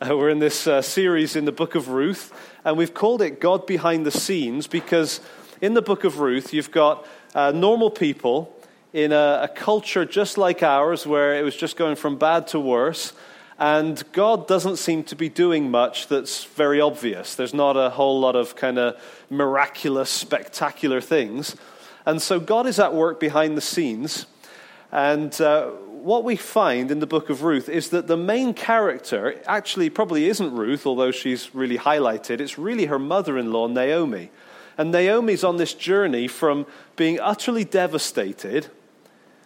Uh, we're in this uh, series in the book of Ruth, and we've called it God Behind the Scenes because in the book of Ruth, you've got uh, normal people in a, a, culture just like ours where it was just going from bad to worse, and God doesn't seem to be doing much that's very obvious. There's not a whole lot of kind of miraculous, spectacular things. And so God is at work behind the scenes. And uh, what we find in the book of Ruth is that the main character actually probably isn't Ruth, although she's really highlighted. It's really her mother in law, Naomi. And Naomi's on this journey from being utterly devastated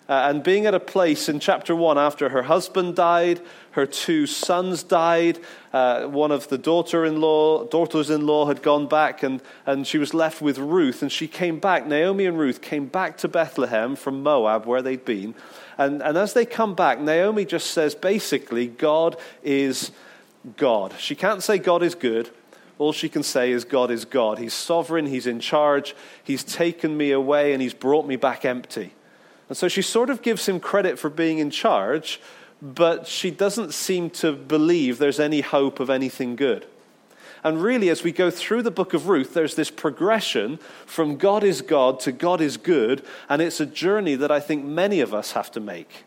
uh, and being at a place in chapter 1 after her husband died, her two sons died, uh, one of the daughters-in-law had gone back and, and she was left with Ruth. And she came back, Naomi and Ruth came back to Bethlehem from Moab where they'd been. And, and as they come back, Naomi just says basically, God is God. She can't say God is good. All she can say is God is God. He's sovereign, He's in charge, He's taken me away, and He's brought me back empty. And so she sort of gives him credit for being in charge, but she doesn't seem to believe there's any hope of anything good. And really, as we go through the book of Ruth, there's this progression from God is God to God is good, and it's a journey that I think many of us have to make.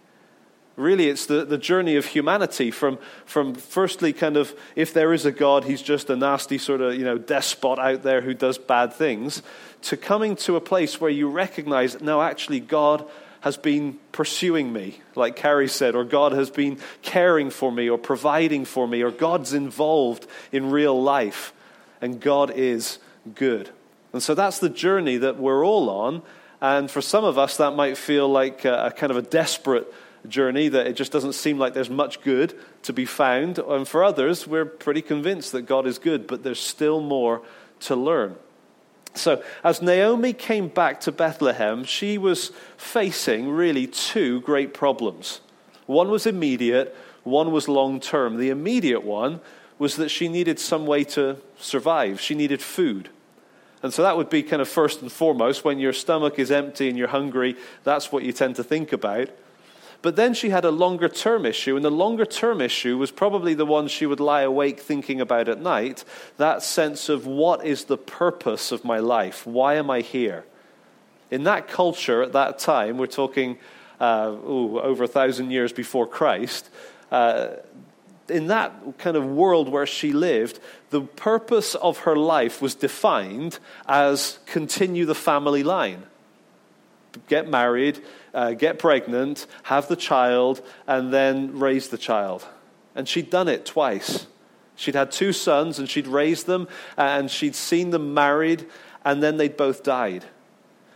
Really, it's the, the journey of humanity from, from firstly, kind of, if there is a God, he's just a nasty sort of, you know, despot out there who does bad things, to coming to a place where you recognize, no, actually, God has been pursuing me, like Carrie said, or God has been caring for me, or providing for me, or God's involved in real life, and God is good. And so that's the journey that we're all on. And for some of us, that might feel like a, a kind of a desperate journey, that it just doesn't seem like there's much good to be found. And for others, we're pretty convinced that God is good, but there's still more to learn. So, as Naomi came back to Bethlehem, she was facing really two great problems. One was immediate, one was long term. The immediate one was that she needed some way to survive, she needed food. And so that would be kind of first and foremost when your stomach is empty and you're hungry, that's what you tend to think about. But then she had a longer term issue, and the longer term issue was probably the one she would lie awake thinking about at night that sense of what is the purpose of my life? Why am I here? In that culture at that time, we're talking uh, ooh, over a thousand years before Christ. Uh, in that kind of world where she lived, the purpose of her life was defined as continue the family line. Get married, uh, get pregnant, have the child, and then raise the child. And she'd done it twice. She'd had two sons, and she'd raised them, and she'd seen them married, and then they'd both died.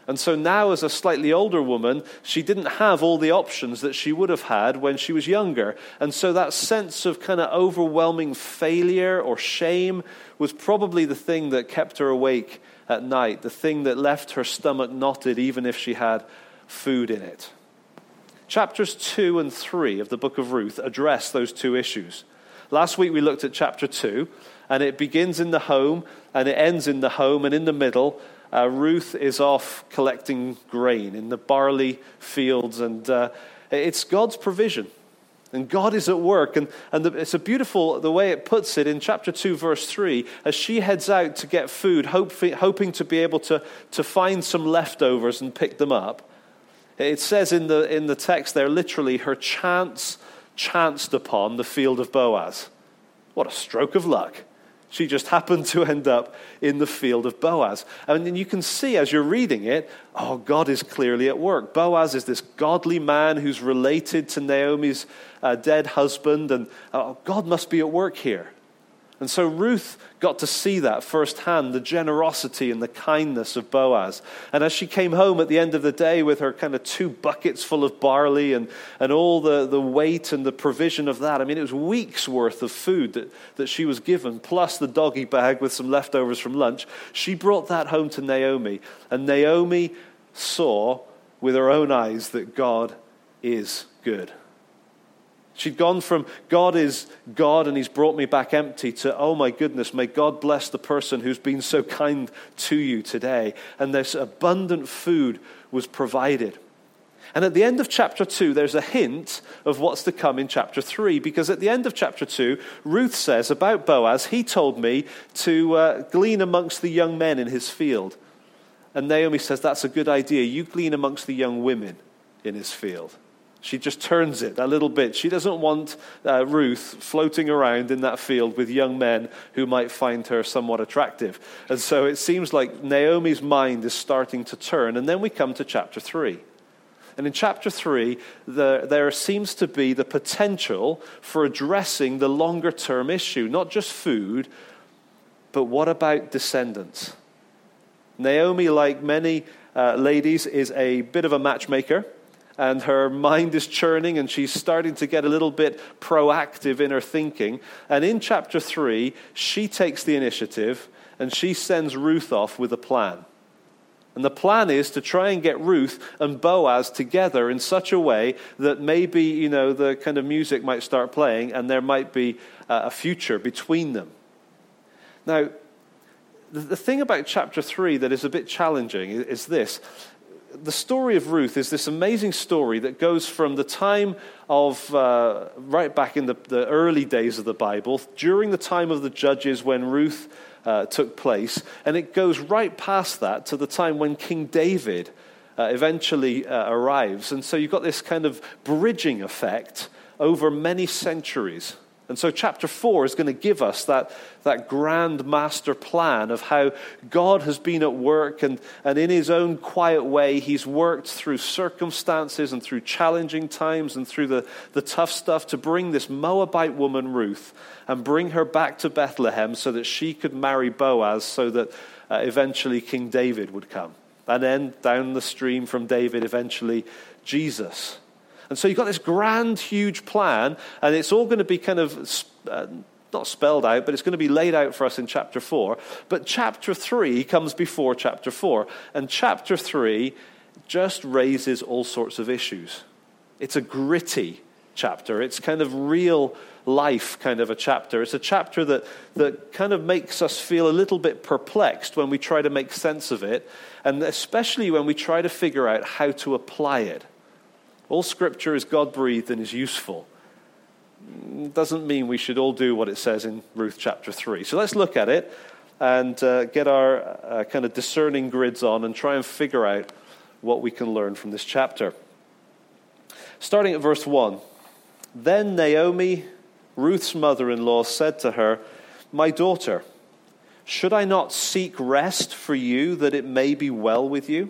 And so now, as a slightly older woman, she didn't have all the options that she would have had when she was younger. And so that sense of kind of overwhelming failure or shame was probably the thing that kept her awake at night, the thing that left her stomach knotted even if she had food in it. Chapters 2 and 3 of the book of Ruth address those two issues. Last week we looked at chapter 2, and it begins in the home and it ends in the home, and in the middle, uh, Ruth is off collecting grain in the barley fields, and uh, it's God's provision. And God is at work. And, and the, it's a beautiful, the way it puts it in chapter 2, verse 3, as she heads out to get food, hope, hoping to be able to, to find some leftovers and pick them up. It says in the, in the text there, literally, her chance chanced upon the field of Boaz. What a stroke of luck. She just happened to end up in the field of Boaz. And you can see as you're reading it, oh, God is clearly at work. Boaz is this godly man who's related to Naomi's uh, dead husband, and oh, God must be at work here. And so Ruth got to see that firsthand the generosity and the kindness of Boaz. And as she came home at the end of the day with her kind of two buckets full of barley and, and all the, the weight and the provision of that, I mean, it was weeks worth of food that, that she was given, plus the doggy bag with some leftovers from lunch. She brought that home to Naomi. And Naomi saw with her own eyes that God is good. She'd gone from God is God and He's brought me back empty to, oh my goodness, may God bless the person who's been so kind to you today. And this abundant food was provided. And at the end of chapter 2, there's a hint of what's to come in chapter 3, because at the end of chapter 2, Ruth says about Boaz, he told me to uh, glean amongst the young men in his field. And Naomi says, That's a good idea. You glean amongst the young women in his field. She just turns it a little bit. She doesn't want uh, Ruth floating around in that field with young men who might find her somewhat attractive. And so it seems like Naomi's mind is starting to turn. And then we come to chapter 3. And in chapter 3, the, there seems to be the potential for addressing the longer term issue, not just food, but what about descendants? Naomi, like many uh, ladies, is a bit of a matchmaker and her mind is churning and she's starting to get a little bit proactive in her thinking. And in chapter 3, she takes the initiative and she sends Ruth off with a plan. And the plan is to try and get Ruth and Boaz together in such a way that maybe, you know, the kind of music might start playing and there might be uh, a future between them. Now, the thing about chapter 3 that is a bit challenging is this the story of Ruth is this amazing story that goes from the time of uh, right back in the, the, early days of the Bible, during the time of the judges when Ruth uh, took place, and it goes right past that to the time when King David uh, eventually uh, arrives. And so you've got this kind of bridging effect over many centuries. And so, chapter 4 is going to give us that, that grand master plan of how God has been at work, and, and in his own quiet way, he's worked through circumstances and through challenging times and through the, the tough stuff to bring this Moabite woman, Ruth, and bring her back to Bethlehem so that she could marry Boaz, so that uh, eventually King David would come. And then down the stream from David, eventually Jesus. And so you've got this grand, huge plan, and it's all going to be kind of. Uh, not spelled out, but it's going to be laid out for us in chapter 4. But chapter 3 comes before chapter 4. And chapter 3 just raises all sorts of issues. It's a gritty chapter, it's kind of real life kind of a chapter. It's a chapter that, that kind of makes us feel a little bit perplexed when we try to make sense of it, and especially when we try to figure out how to apply it. All scripture is God breathed and is useful. Doesn't mean we should all do what it says in Ruth chapter 3. So let's look at it and uh, get our uh, kind of discerning grids on and try and figure out what we can learn from this chapter. Starting at verse 1 Then Naomi, Ruth's mother in law, said to her, My daughter, should I not seek rest for you that it may be well with you?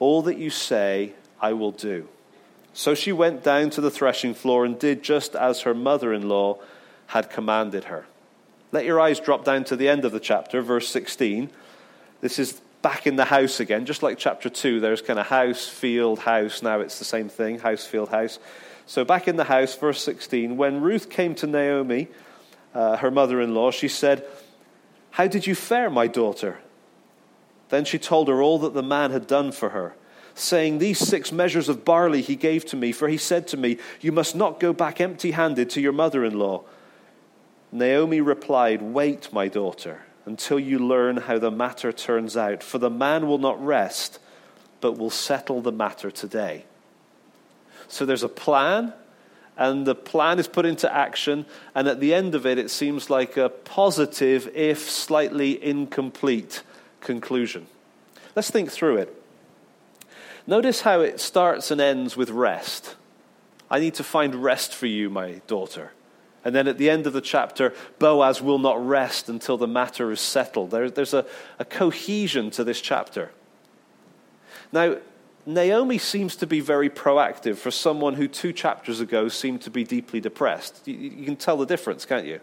all that you say, I will do. So she went down to the threshing floor and did just as her mother in law had commanded her. Let your eyes drop down to the end of the chapter, verse 16. This is back in the house again, just like chapter 2. There's kind of house, field, house. Now it's the same thing house, field, house. So back in the house, verse 16. When Ruth came to Naomi, uh, her mother in law, she said, How did you fare, my daughter? Then she told her all that the man had done for her, saying, These six measures of barley he gave to me, for he said to me, You must not go back empty handed to your mother in law. Naomi replied, Wait, my daughter, until you learn how the matter turns out, for the man will not rest, but will settle the matter today. So there's a plan, and the plan is put into action, and at the end of it, it seems like a positive, if slightly incomplete conclusion. Let's think through it. Notice how it starts and ends with rest. I need to find rest for you, my daughter. And then at the end of the chapter, Boaz will not rest until the matter is settled. There, there's a, a cohesion to this chapter. Now, Naomi seems to be very proactive for someone who two chapters ago seemed to be deeply depressed. You, you can tell the difference, can't you?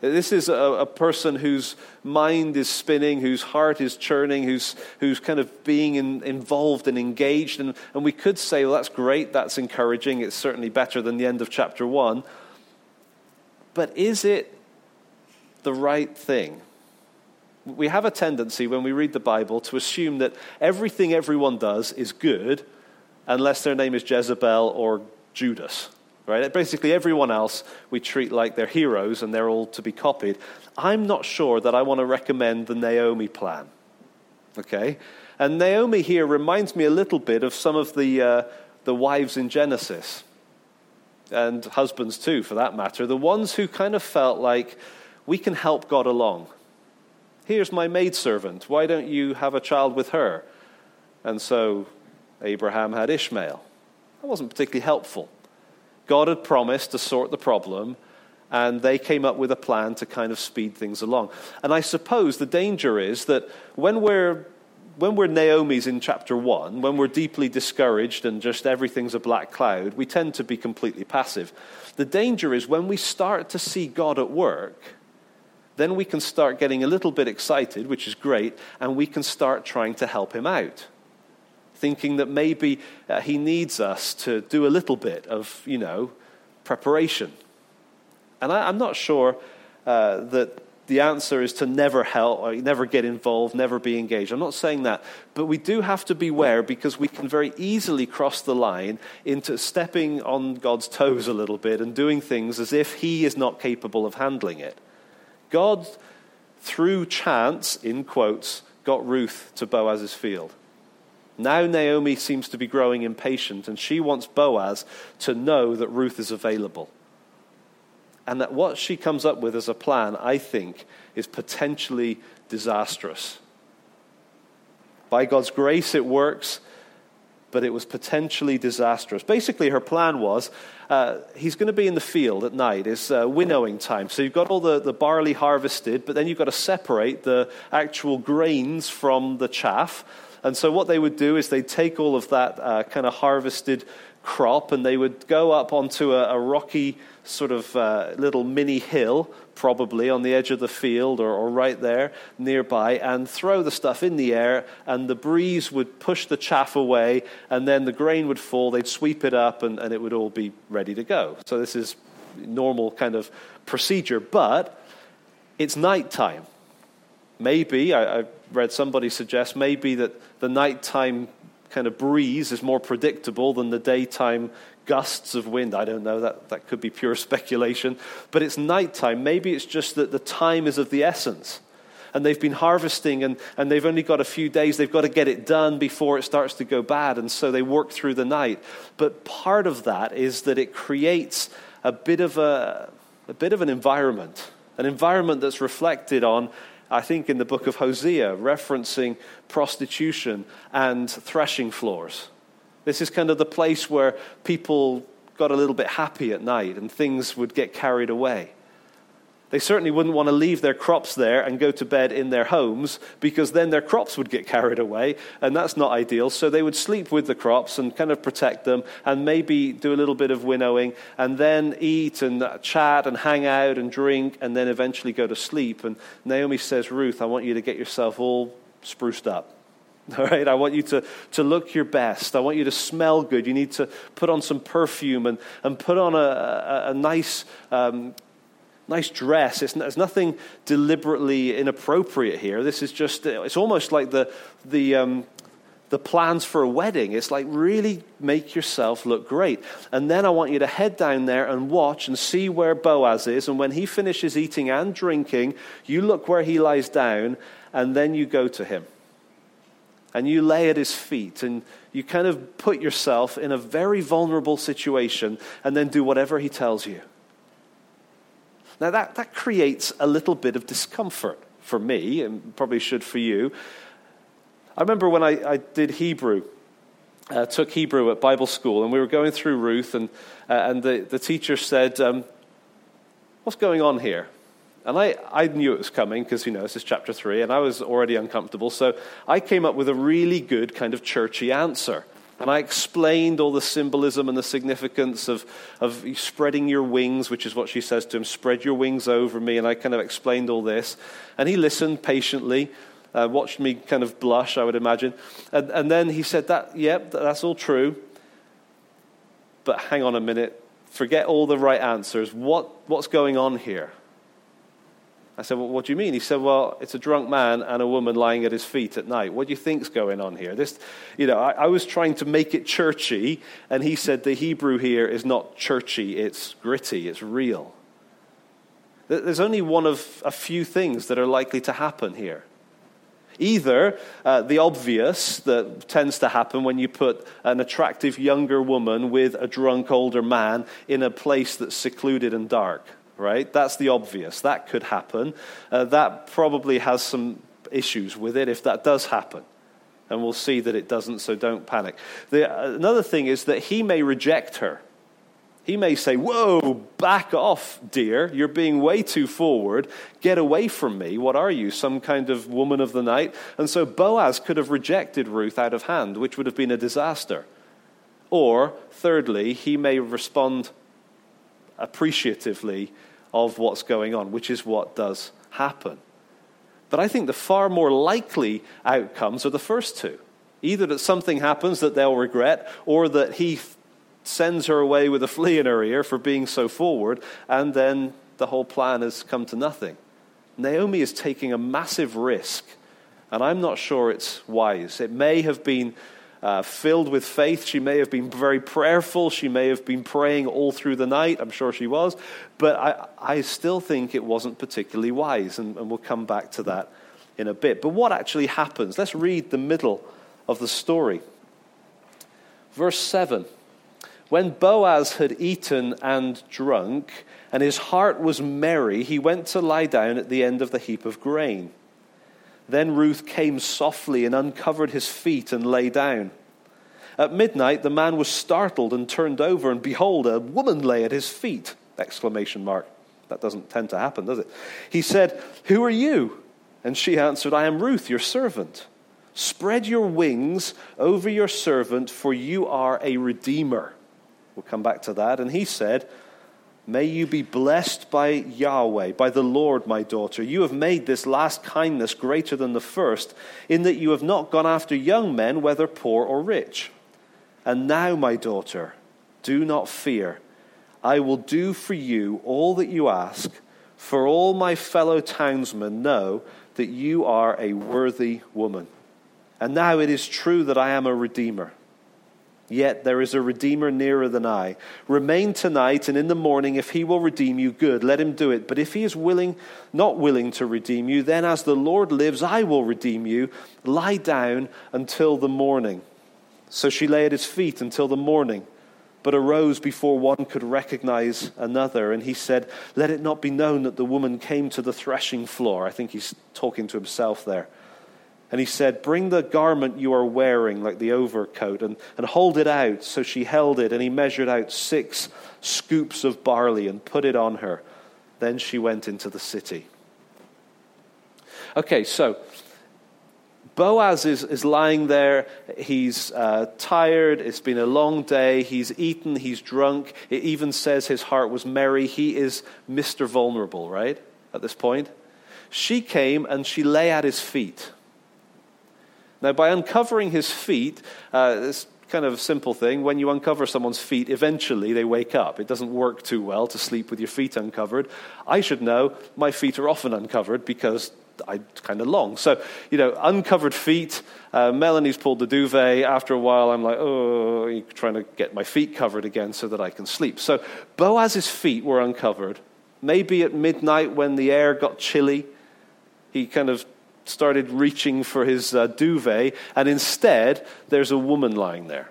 This is a, a, person whose mind is spinning, whose heart is churning, who's, who's kind of being in, involved and engaged. And, and we could say, well, that's great, that's encouraging, it's certainly better than the end of chapter 1. But is it the right thing? We have a tendency when we read the Bible to assume that everything everyone does is good unless their name is Jezebel or Judas. Right? Basically, everyone else we treat like they're heroes and they're all to be copied. I'm not sure that I want to recommend the Naomi plan. Okay? And Naomi here reminds me a little bit of some of the, uh, the wives in Genesis, and husbands too, for that matter, the ones who kind of felt like we can help God along. Here's my maidservant. Why don't you have a child with her? And so Abraham had Ishmael. That wasn't particularly helpful. God had promised to sort the problem, and they came up with a plan to kind of speed things along. And I suppose the danger is that when we're when we're Naomi's in chapter one, when we're deeply discouraged and just everything's a black cloud, we tend to be completely passive. The danger is when we start to see God at work, then we can start getting a little bit excited, which is great, and we can start trying to help him out thinking that maybe uh, he needs us to do a little bit of, you know, preparation. And I, am not sure uh, that the answer is to never help or never get involved, never be engaged. I'm not saying that. But we do have to beware because we can very easily cross the line into stepping on God's toes a little bit and doing things as if He is not capable of handling it. God, through chance, in quotes, got Ruth to Boaz's field. Now Naomi seems to be growing impatient, and she wants Boaz to know that Ruth is available. And that what she comes up with as a plan, I think, is potentially disastrous. By God's grace, it works, but it was potentially disastrous. Basically, her plan was uh, he's going to be in the field at night. It's uh, winnowing time. So you've got all the, the barley harvested, but then you've got to separate the actual grains from the chaff. And so what they would do is they'd take all of that uh, kind of harvested crop and they would go up onto a, a rocky sort of uh, little mini hill, probably on the edge of the field or, or, right there nearby, and throw the stuff in the air, and the breeze would push the chaff away, and then the grain would fall, they'd sweep it up, and, and it would all be ready to go. So this is normal kind of procedure, but it's nighttime. Maybe, I, I read somebody suggest maybe that the nighttime kind of breeze is more predictable than the daytime gusts of wind. I don't know, that, that could be pure speculation. But it's nighttime. Maybe it's just that the time is of the essence. And they've been harvesting and, and they've only got a few days. They've got to get it done before it starts to go bad. And so they work through the night. But part of that is that it creates a bit of, a, a bit of an environment, an environment that's reflected on I think, in the book of Hosea, referencing prostitution and threshing floors. This is kind of the place where people got a little bit happy at night and things would get carried away. They certainly wouldn't want to leave their crops there and go to bed in their homes because then their crops would get carried away, and that's not ideal. So they would sleep with the crops and kind of protect them and maybe do a little bit of winnowing and then eat and chat and hang out and drink and then eventually go to sleep. And Naomi says, Ruth, I want you to get yourself all spruced up. All right, I want you to, to look your best. I want you to smell good. You need to put on some perfume and, and put on a, a, a nice um, nice dress. It's, there's nothing deliberately inappropriate here. This is just, it's almost like the, the, um, the plans for a wedding. It's like really make yourself look great. And then I want you to head down there and watch and see where Boaz is. And when he finishes eating and drinking, you look where he lies down and then you go to him. And you lay at his feet and you kind of put yourself in a very vulnerable situation and then do whatever he tells you. Now, that, that creates a little bit of discomfort for me, and probably should for you. I remember when I, I did Hebrew, uh, took Hebrew at Bible school, and we were going through Ruth, and, uh, and the, the teacher said, um, What's going on here? And I, I knew it was coming because, you know, this is chapter three, and I was already uncomfortable. So I came up with a really good kind of churchy answer. And I explained all the symbolism and the significance of, of spreading your wings, which is what she says to him spread your wings over me. And I kind of explained all this. And he listened patiently, uh, watched me kind of blush, I would imagine. And, and then he said, that, Yep, that's all true. But hang on a minute. Forget all the right answers. What, what's going on here? I said, Well, what do you mean? He said, Well, it's a drunk man and a woman lying at his feet at night. What do you think's going on here? This, you know, I, I was trying to make it churchy, and he said the Hebrew here is not churchy, it's gritty, it's real. There's only one of a few things that are likely to happen here. Either uh, the obvious that tends to happen when you put an attractive younger woman with a drunk older man in a place that's secluded and dark right? That's the obvious. That could happen. Uh, that probably has some issues with it if that does happen. And we'll see that it doesn't, so don't panic. The, uh, another thing is that he may reject her. He may say, Whoa, back off, dear. You're being way too forward. Get away from me. What are you, some kind of woman of the night? And so Boaz could have rejected Ruth out of hand, which would have been a disaster. Or, thirdly, he may respond appreciatively of what's going on, which is what does happen. But I think the far more likely outcomes are the first two. Either that something happens that they'll regret, or that he sends her away with a flea in her ear for being so forward, and then the whole plan has come to nothing. Naomi is taking a massive risk, and I'm not sure it's wise. It may have been uh, filled with faith. She may have been very prayerful. She may have been praying all through the night. I'm sure she was. But I, I still think it wasn't particularly wise, and, and we'll come back to that in a bit. But what actually happens? Let's read the middle of the story. Verse 7 When Boaz had eaten and drunk, and his heart was merry, he went to lie down at the end of the heap of grain. Then Ruth came softly and uncovered his feet and lay down. At midnight, the man was startled and turned over, and behold, a woman lay at his feet! Exclamation mark. That doesn't tend to happen, does it? He said, Who are you? And she answered, I am Ruth, your servant. Spread your wings over your servant, for you are a redeemer. We'll come back to that. And he said, May you be blessed by Yahweh, by the Lord, my daughter. You have made this last kindness greater than the first, in that you have not gone after young men, whether poor or rich. And now, my daughter, do not fear. I will do for you all that you ask, for all my fellow townsmen know that you are a worthy woman. And now it is true that I am a redeemer. Yet there is a Redeemer nearer than I. Remain tonight, and in the morning, if he will redeem you, good, let him do it. But if he is willing, not willing to redeem you, then as the Lord lives, I will redeem you. Lie down until the morning. So she lay at his feet until the morning, but arose before one could recognize another. And he said, Let it not be known that the woman came to the threshing floor. I think he's talking to himself there. And he said, Bring the garment you are wearing, like the overcoat, and, and hold it out. So she held it, and he measured out six scoops of barley and put it on her. Then she went into the city. Okay, so Boaz is, is lying there. He's uh, tired. It's been a long day. He's eaten. He's drunk. It even says his heart was merry. He is Mr. Vulnerable, right? At this point. She came and she lay at his feet. Now, by uncovering his feet, uh, it's kind of a simple thing. When you uncover someone's feet, eventually they wake up. It doesn't work too well to sleep with your feet uncovered. I should know my feet are often uncovered because I'm kind of long. So, you know, uncovered feet. Uh, Melanie's pulled the duvet. After a while, I'm like, oh, you're trying to get my feet covered again so that I can sleep. So, Boaz's feet were uncovered. Maybe at midnight when the air got chilly, he kind of started reaching for his uh, duvet, and instead, there's a woman lying there.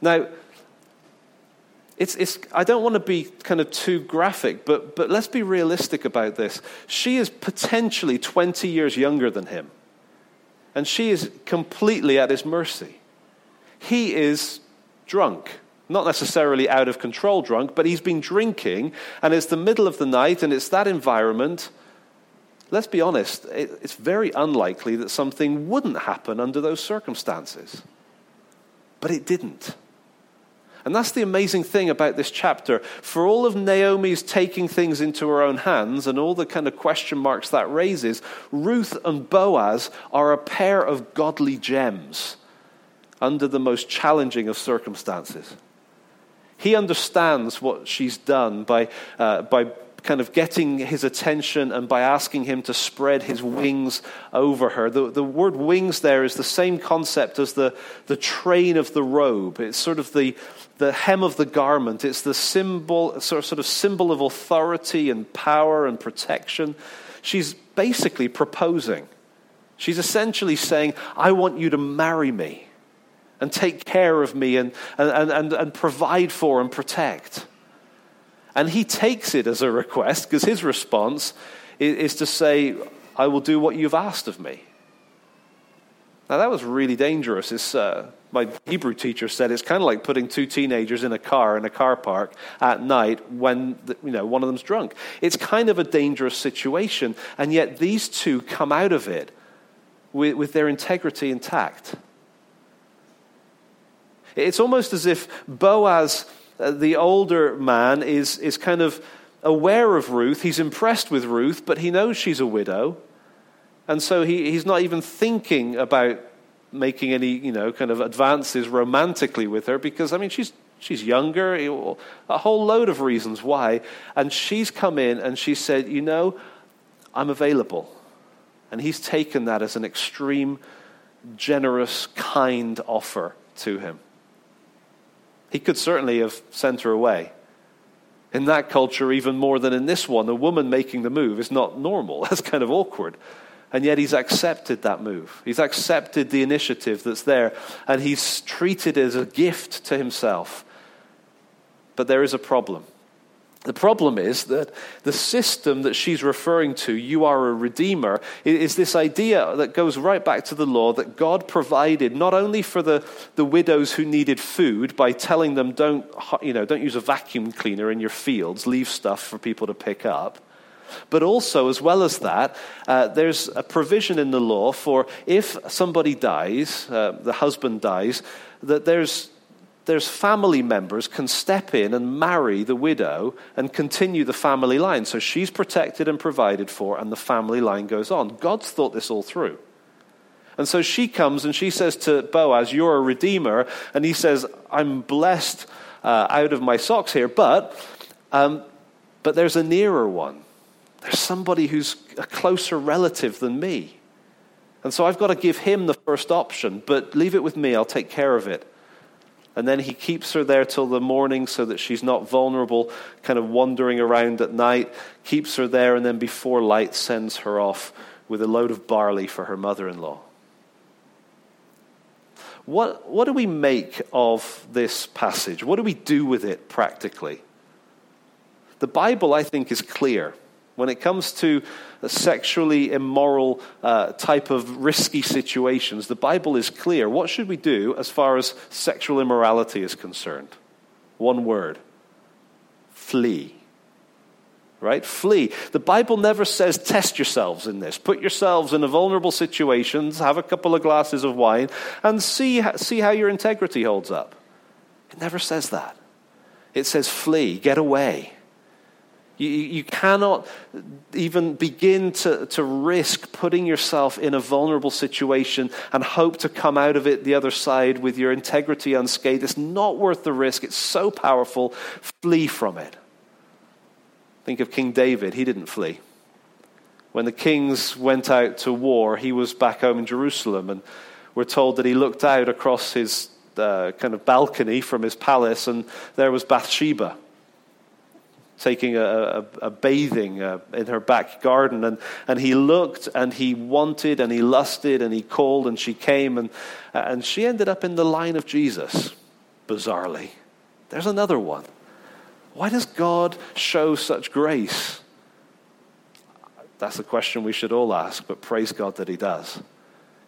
Now, it's, it's, I don't want to be kind of too graphic, but, but let's be realistic about this. She is potentially 20 years younger than him, and she is completely at his mercy. He is drunk. Not necessarily out of control drunk, but he's been drinking, and it's the middle of the night, and it's that environment let's be honest, it's very unlikely that something wouldn't happen under those circumstances. But it didn't. And that's the amazing thing about this chapter. For all of Naomi's taking things into her own hands and all the kind of question marks that raises, Ruth and Boaz are a pair of godly gems under the most challenging of circumstances. He understands what she's done by, uh, by kind of getting his attention and by asking him to spread his wings over her. The, the word wings there is the same concept as the, the train of the robe. It's sort of the, the hem of the garment. It's the symbol, sort of, sort of symbol of authority and power and protection. She's basically proposing. She's essentially saying, I want you to marry me and take care of me and, and, and, and provide for and protect. And he takes it as a request because his response is, is to say, I will do what you've asked of me. Now, that was really dangerous. It's, uh, my Hebrew teacher said it's kind of like putting two teenagers in a car in a car park at night when you know, one of them's drunk. It's kind of a dangerous situation, and yet these two come out of it with, with their integrity intact. It's almost as if Boaz Uh, the older man is, is kind of aware of Ruth. He's impressed with Ruth, but he knows she's a widow. And so he, he's not even thinking about making any, you know, kind of advances romantically with her because, I mean, she's, she's younger, a whole load of reasons why. And she's come in and she said, You know, I'm available. And he's taken that as an extreme, generous, kind offer to him. He could certainly have sent her away. In that culture, even more than in this one, a woman making the move is not normal. That's kind of awkward. And yet he's accepted that move. He's accepted the initiative that's there, and he's treated it as a gift to himself. But there is a problem. The problem is that the system that she's referring to, you are a redeemer, is this idea that goes right back to the law that God provided not only for the, the widows who needed food by telling them, don't, you know, don't use a vacuum cleaner in your fields, leave stuff for people to pick up. But also, as well as that, uh, there's a provision in the law for if somebody dies, uh, the husband dies, that there's there's family members can step in and marry the widow and continue the family line. So she's protected and provided for, and the family line goes on. God's thought this all through. And so she comes and she says to Boaz, You're a redeemer. And he says, I'm blessed uh, out of my socks here, but, um, but there's a nearer one. There's somebody who's a closer relative than me. And so I've got to give him the first option, but leave it with me, I'll take care of it. And then he keeps her there till the morning so that she's not vulnerable, kind of wandering around at night, keeps her there, and then before light sends her off with a load of barley for her mother in law. What, what do we make of this passage? What do we do with it practically? The Bible, I think, is clear. When it comes to sexually immoral uh, type of risky situations, the Bible is clear. What should we do as far as sexual immorality is concerned? One word flee. Right? Flee. The Bible never says test yourselves in this. Put yourselves in a vulnerable situations, have a couple of glasses of wine, and see, see how your integrity holds up. It never says that. It says flee, get away. You, you cannot even begin to, to risk putting yourself in a vulnerable situation and hope to come out of it the other side with your integrity unscathed. It's not worth the risk. It's so powerful. Flee from it. Think of King David. He didn't flee. When the kings went out to war, he was back home in Jerusalem, and we're told that he looked out across his uh, kind of balcony from his palace, and there was Bathsheba taking a, a, a bathing uh, in her back garden. And, and he looked and he wanted and he lusted and he called and she came. And, and she ended up in the line of Jesus, bizarrely. There's another one. Why does God show such grace? That's a question we should all ask, but praise God that He does.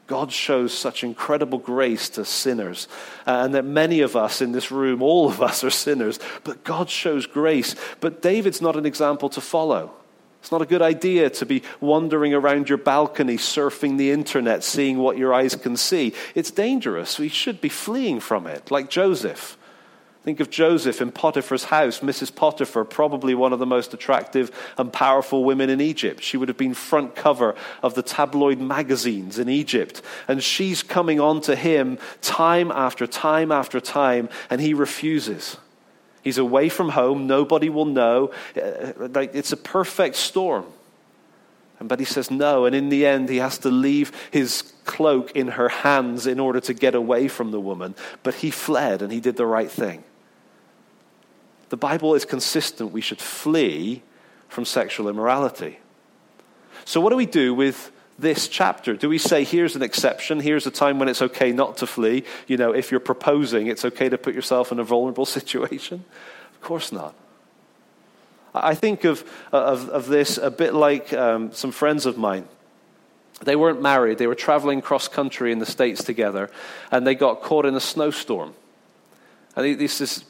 God shows such incredible grace to sinners, uh, and that many of us in this room, all of us are sinners, but God shows grace. But David's not an example to follow. It's not a good idea to be wandering around your balcony, surfing the internet, seeing what your eyes can see. It's dangerous. We should be fleeing from it, like Joseph. Think of Joseph in Potiphar's house. Mrs. Potiphar, probably one of the most attractive and powerful women in Egypt. She would have been front cover of the tabloid magazines in Egypt. And she's coming on to him time after time after time, and he refuses. He's away from home. Nobody will know. Uh, it's a perfect storm. But he says no, and in the end, he has to leave his cloak in her hands in order to get away from the woman. But he fled, and he did the right thing. The Bible is consistent. We should flee from sexual immorality. So, what do we do with this chapter? Do we say, here's an exception, here's a time when it's okay not to flee? You know, if you're proposing, it's okay to put yourself in a vulnerable situation? Of course not. I think of, of, of this a bit like um, some friends of mine. They weren't married, they were traveling cross country in the States together, and they got caught in a snowstorm. And this is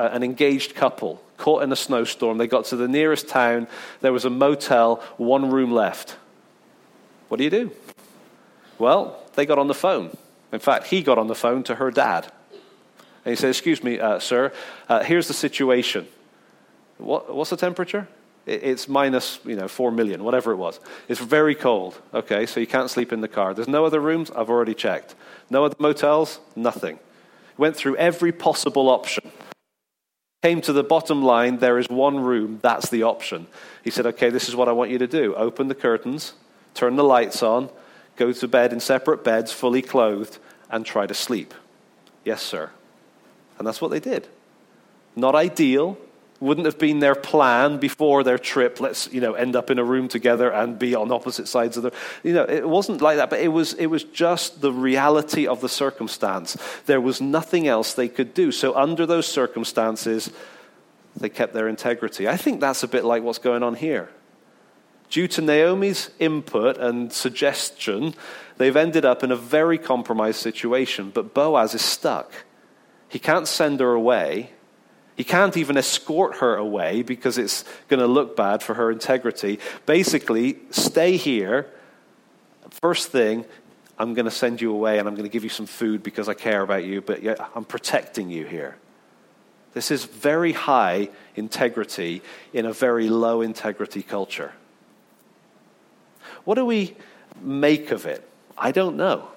uh, an engaged couple caught in a snowstorm. They got to the nearest town, there was a motel, one room left. What do you do? Well, they got on the phone. In fact, he got on the phone to her dad. And he said, Excuse me, uh, sir, uh, here's the situation. What, what's the temperature? It's minus, you know, four million, whatever it was. It's very cold. Okay, so you can't sleep in the car. There's no other rooms? I've already checked. No other motels? Nothing. Went through every possible option. Came to the bottom line, there is one room, that's the option. He said, Okay, this is what I want you to do. Open the curtains, turn the lights on, go to bed in separate beds, fully clothed, and try to sleep. Yes, sir. And that's what they did. Not ideal. Wouldn't have been their plan before their trip. Let's, you know, end up in a room together and be on opposite sides of the. You know, it wasn't like that, but it was, it was just the reality of the circumstance. There was nothing else they could do. So, under those circumstances, they kept their integrity. I think that's a bit like what's going on here. Due to Naomi's input and suggestion, they've ended up in a very compromised situation. But Boaz is stuck. He can't send her away. He can't even escort her away because it's going to look bad for her integrity. Basically, stay here. First thing, I'm going to send you away and I'm going to give you some food because I care about you, but I'm protecting you here. This is very high integrity in a very low integrity culture. What do we make of it? I don't know.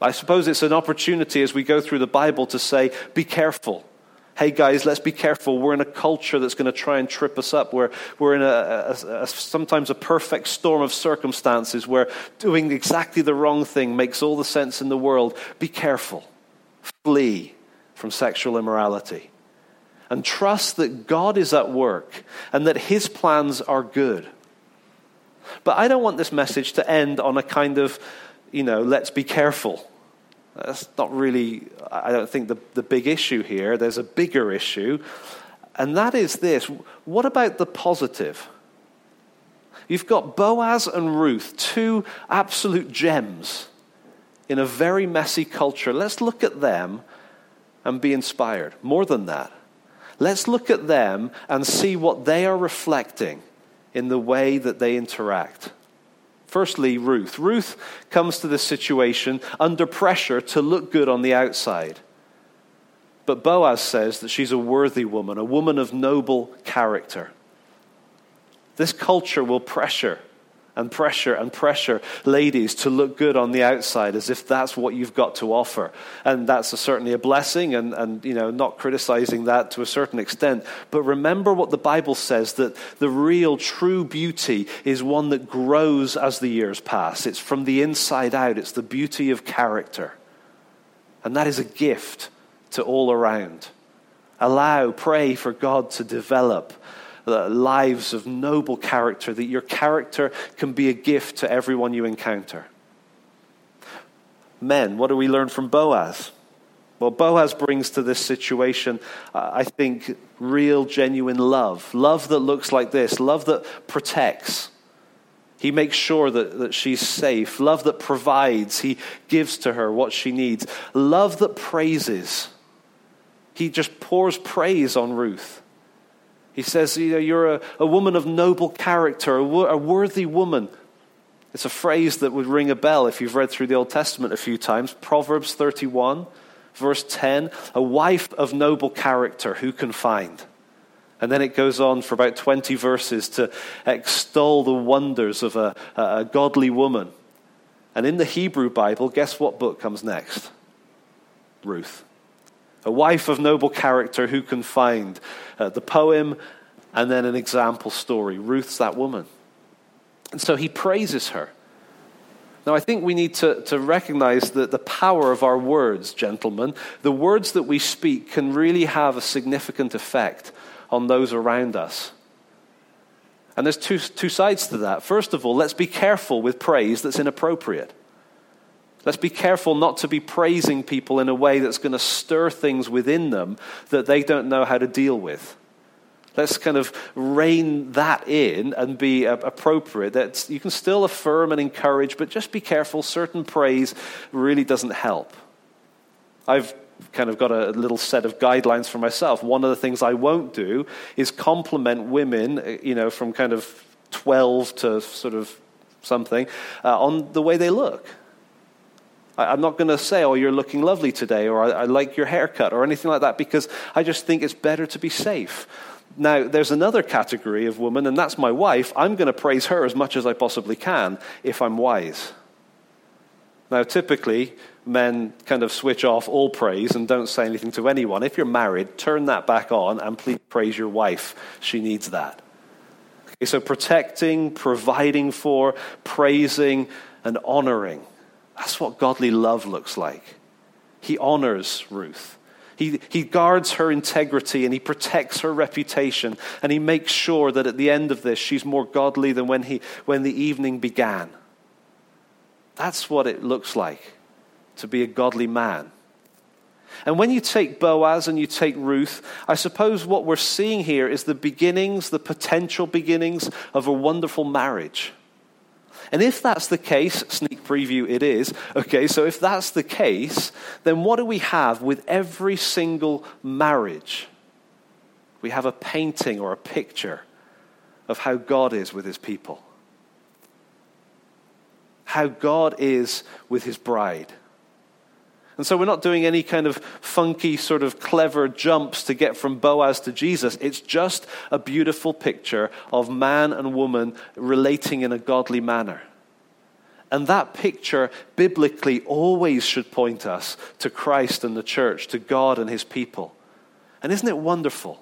I suppose it's an opportunity as we go through the Bible to say, be careful. Hey guys, let's be careful. We're in a culture that's going to try and trip us up. We're, we're in a, a, a, sometimes a perfect storm of circumstances where doing exactly the wrong thing makes all the sense in the world. Be careful. Flee from sexual immorality. And trust that God is at work and that his plans are good. But I don't want this message to end on a kind of, you know, let's be careful. That's not really, I don't think, the, the big issue here. There's a bigger issue, and that is this what about the positive? You've got Boaz and Ruth, two absolute gems in a very messy culture. Let's look at them and be inspired. More than that, let's look at them and see what they are reflecting in the way that they interact. Firstly, Ruth. Ruth comes to this situation under pressure to look good on the outside. But Boaz says that she's a worthy woman, a woman of noble character. This culture will pressure and pressure and pressure ladies to look good on the outside as if that's what you've got to offer. And that's a, certainly a blessing, and, and you know, not criticizing that to a certain extent. But remember what the Bible says that the real, true beauty is one that grows as the years pass. It's from the inside out, it's the beauty of character. And that is a gift to all around. Allow, pray for God to develop lives of noble character, that your character can be a gift to everyone you encounter. Men, what do we learn from Boaz? Well, Boaz brings to this situation, uh, I think, real, genuine love. Love that looks like this love that protects. He makes sure that, that she's safe. Love that provides. He gives to her what she needs. Love that praises. He just pours praise on Ruth. He says, you know, You're a, a woman of noble character, a, a worthy woman. It's a phrase that would ring a bell if you've read through the Old Testament a few times. Proverbs 31, verse 10 A wife of noble character, who can find? And then it goes on for about 20 verses to extol the wonders of a, a, godly woman. And in the Hebrew Bible, guess what book comes next? Ruth. A wife of noble character who can find uh, the poem and then an example story. Ruth's that woman. And so he praises her. Now, I think we need to, to recognize that the power of our words, gentlemen, the words that we speak can really have a significant effect on those around us. And there's two, two sides to that. First of all, let's be careful with praise that's inappropriate. Let's be careful not to be praising people in a way that's going to stir things within them that they don't know how to deal with. Let's kind of rein that in and be appropriate. That you can still affirm and encourage, but just be careful. Certain praise really doesn't help. I've kind of got a little set of guidelines for myself. One of the things I won't do is compliment women, uh, you know, from kind of 12 to sort of something, uh, on the way they look. I, am not going to say, oh, you're looking lovely today, or I, I like your haircut, or anything like that, because I just think it's better to be safe. Now, there's another category of woman, and that's my wife. I'm going to praise her as much as I possibly can if I'm wise. Now, typically, men kind of switch off all praise and don't say anything to anyone. If you're married, turn that back on and please praise your wife. She needs that. Okay, so protecting, providing for, praising, and honoring. That's what godly love looks like. He honors Ruth. He, he guards her integrity and he protects her reputation and he makes sure that at the end of this she's more godly than when, he, when the evening began. That's what it looks like to be a godly man. And when you take Boaz and you take Ruth, I suppose what we're seeing here is the beginnings, the potential beginnings of a wonderful marriage. And if that's the case, sneak preview it is, okay, so if that's the case, then what do we have with every single marriage? We have a painting or a picture of how God is with his people, how God is with his bride. And so we're not doing any kind of funky, sort of clever jumps to get from Boaz to Jesus. It's just a beautiful picture of man and woman relating in a godly manner. And that picture, biblically, always should point us to Christ and the church, to God and his people. And isn't it wonderful?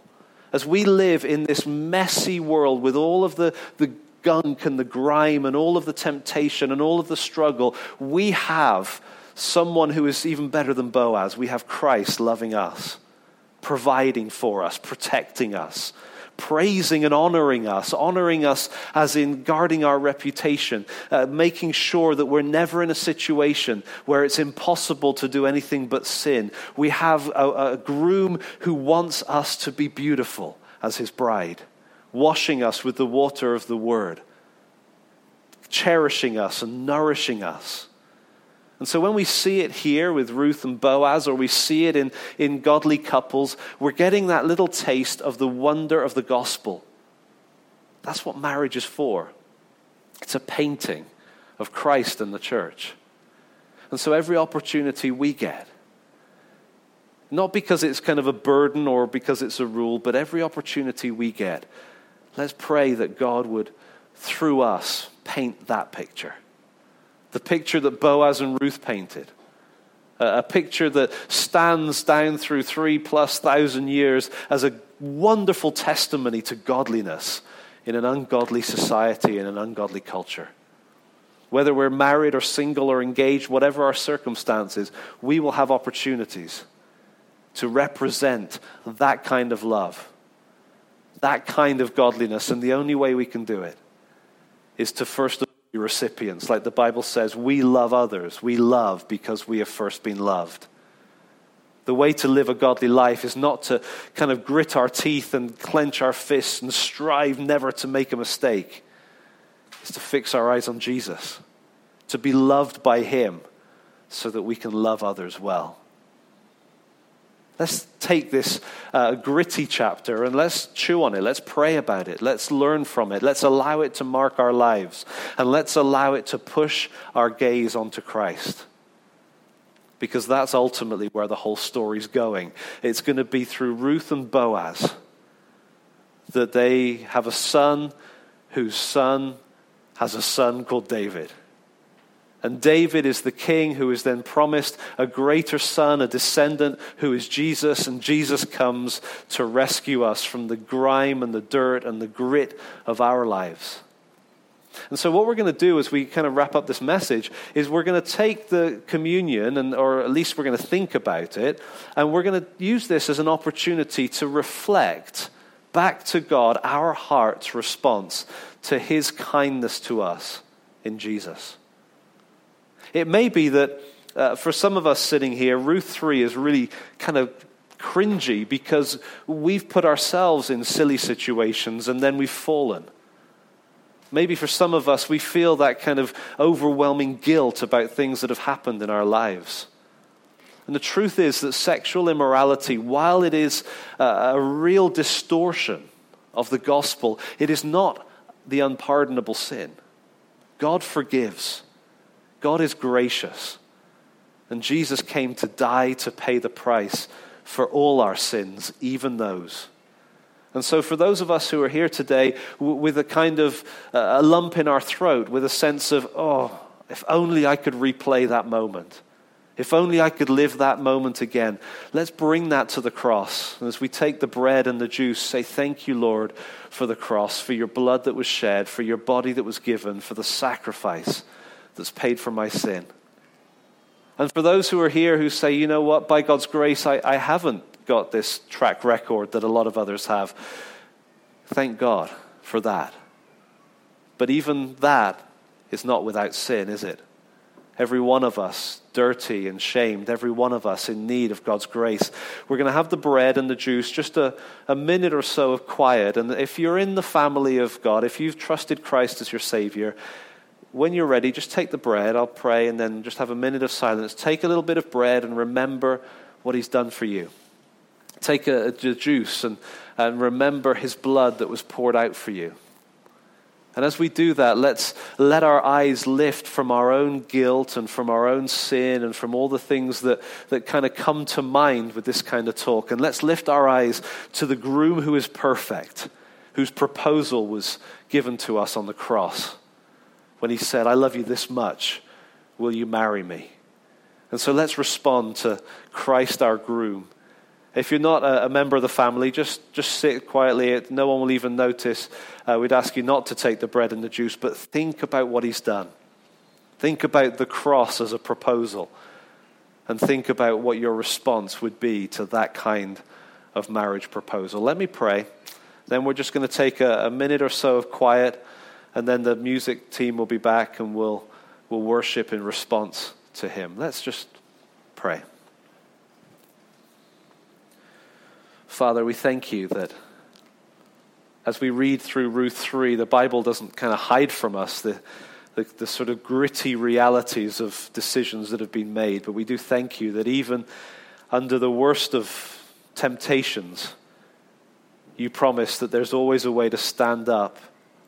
As we live in this messy world with all of the, the gunk and the grime and all of the temptation and all of the struggle, we have someone who is even better than Boaz. We have Christ loving us, providing for us, protecting us, praising and honoring us, honoring us as in guarding our reputation, uh, making sure that we're never in a situation where it's impossible to do anything but sin. We have a, a groom who wants us to be beautiful as his bride, washing us with the water of the word, cherishing us and nourishing us. And so when we see it here with Ruth and Boaz, or we see it in, in godly couples, we're getting that little taste of the wonder of the gospel. That's what marriage is for. It's a painting of Christ and the church. And so every opportunity we get, not because it's kind of a burden or because it's a rule, but every opportunity we get, let's pray that God would, through us, paint that picture the picture that Boaz and Ruth painted. A picture that stands down through three plus thousand years as a wonderful testimony to godliness in an ungodly society, in an ungodly culture. Whether we're married or single or engaged, whatever our circumstances, we will have opportunities to represent that kind of love, that kind of godliness. And the only way we can do it is to first recipients. Like the Bible says, we love others. We love because we have first been loved. The way to live a godly life is not to kind of grit our teeth and clench our fists and strive never to make a mistake. It's to fix our eyes on Jesus, to be loved by Him so that we can love others well. Let's take this uh, gritty chapter and let's chew on it. Let's pray about it. Let's learn from it. Let's allow it to mark our lives. And let's allow it to push our gaze onto Christ. Because that's ultimately where the whole story's going. It's going to be through Ruth and Boaz that they have a son whose son has a son called David. And David is the king who is then promised a greater son, a descendant who is Jesus. And Jesus comes to rescue us from the grime and the dirt and the grit of our lives. And so, what we're going to do as we kind of wrap up this message is we're going to take the communion, and, or at least we're going to think about it, and we're going to use this as an opportunity to reflect back to God our heart's response to his kindness to us in Jesus. It may be that uh, for some of us sitting here, Ruth 3 is really kind of cringy because we've put ourselves in silly situations and then we've fallen. Maybe for some of us, we feel that kind of overwhelming guilt about things that have happened in our lives. And the truth is that sexual immorality, while it is a real distortion of the gospel, it is not the unpardonable sin. God forgives. God is gracious. And Jesus came to die to pay the price for all our sins, even those. And so, for those of us who are here today with a kind of uh, a lump in our throat, with a sense of, oh, if only I could replay that moment. If only I could live that moment again. Let's bring that to the cross. And as we take the bread and the juice, say, Thank you, Lord, for the cross, for your blood that was shed, for your body that was given, for the sacrifice that's paid for my sin. And for those who are here who say, you know what, by God's grace, I, I haven't got this track record that a lot of others have, thank God for that. But even that is not without sin, is it? Every one of us dirty and shamed, every one of us in need of God's grace. We're going to have the bread and the juice, just a, a minute or so of quiet. And if you're in the family of God, if you've trusted Christ as your Savior, when you're ready, just take the bread. I'll pray and then just have a minute of silence. Take a little bit of bread and remember what He's done for you. Take a, a juice and, and remember His blood that was poured out for you. And as we do that, let's let our eyes lift from our own guilt and from our own sin and from all the things that, that kind of come to mind with this kind of talk. And let's lift our eyes to the groom who is perfect, whose proposal was given to us on the cross when he said, I love you this much, will you marry me? And so let's respond to Christ our groom. If you're not a, member of the family, just, just sit quietly. No one will even notice. Uh, we'd ask you not to take the bread and the juice, but think about what he's done. Think about the cross as a proposal. And think about what your response would be to that kind of marriage proposal. Let me pray. Then we're just going to take a, a minute or so of quiet and then the music team will be back and we'll, we'll worship in response to him. Let's just pray. Father, we thank you that as we read through Ruth 3, the Bible doesn't kind of hide from us the, the, the, sort of gritty realities of decisions that have been made, but we do thank you that even under the worst of temptations, you promise that there's always a way to stand up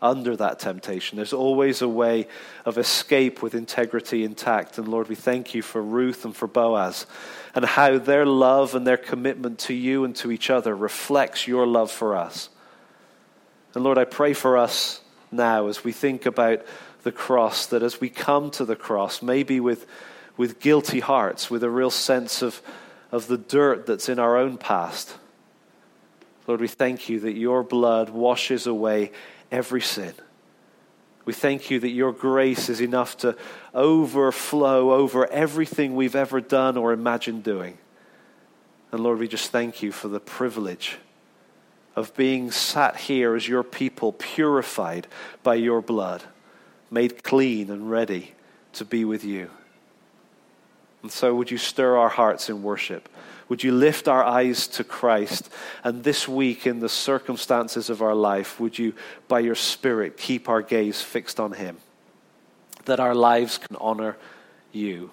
under that temptation. There's always a way of escape with integrity intact. And Lord, we thank you for Ruth and for Boaz and how their love and their commitment to you and to each other reflects your love for us. And Lord, I pray for us now as we think about the cross, that as we come to the cross, maybe with, with guilty hearts, with a real sense of, of the dirt that's in our own past. Lord, we thank you that your blood washes away every sin. We thank you that your grace is enough to overflow over everything we've ever done or imagined doing. And Lord, we just thank you for the privilege of being sat here as your people, purified by your blood, made clean and ready to be with you. And so, would you stir our hearts in worship? Would you lift our eyes to Christ? And this week, in the circumstances of our life, would you, by your Spirit, keep our gaze fixed on Him? That our lives can honor you.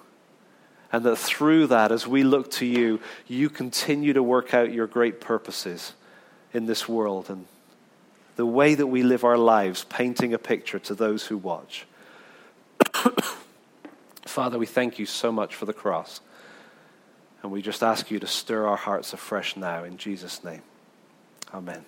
And that through that, as we look to you, you continue to work out your great purposes in this world and the way that we live our lives, painting a picture to those who watch. Father, we thank you so much for the cross. And we just ask you to stir our hearts afresh now in Jesus' name. Amen.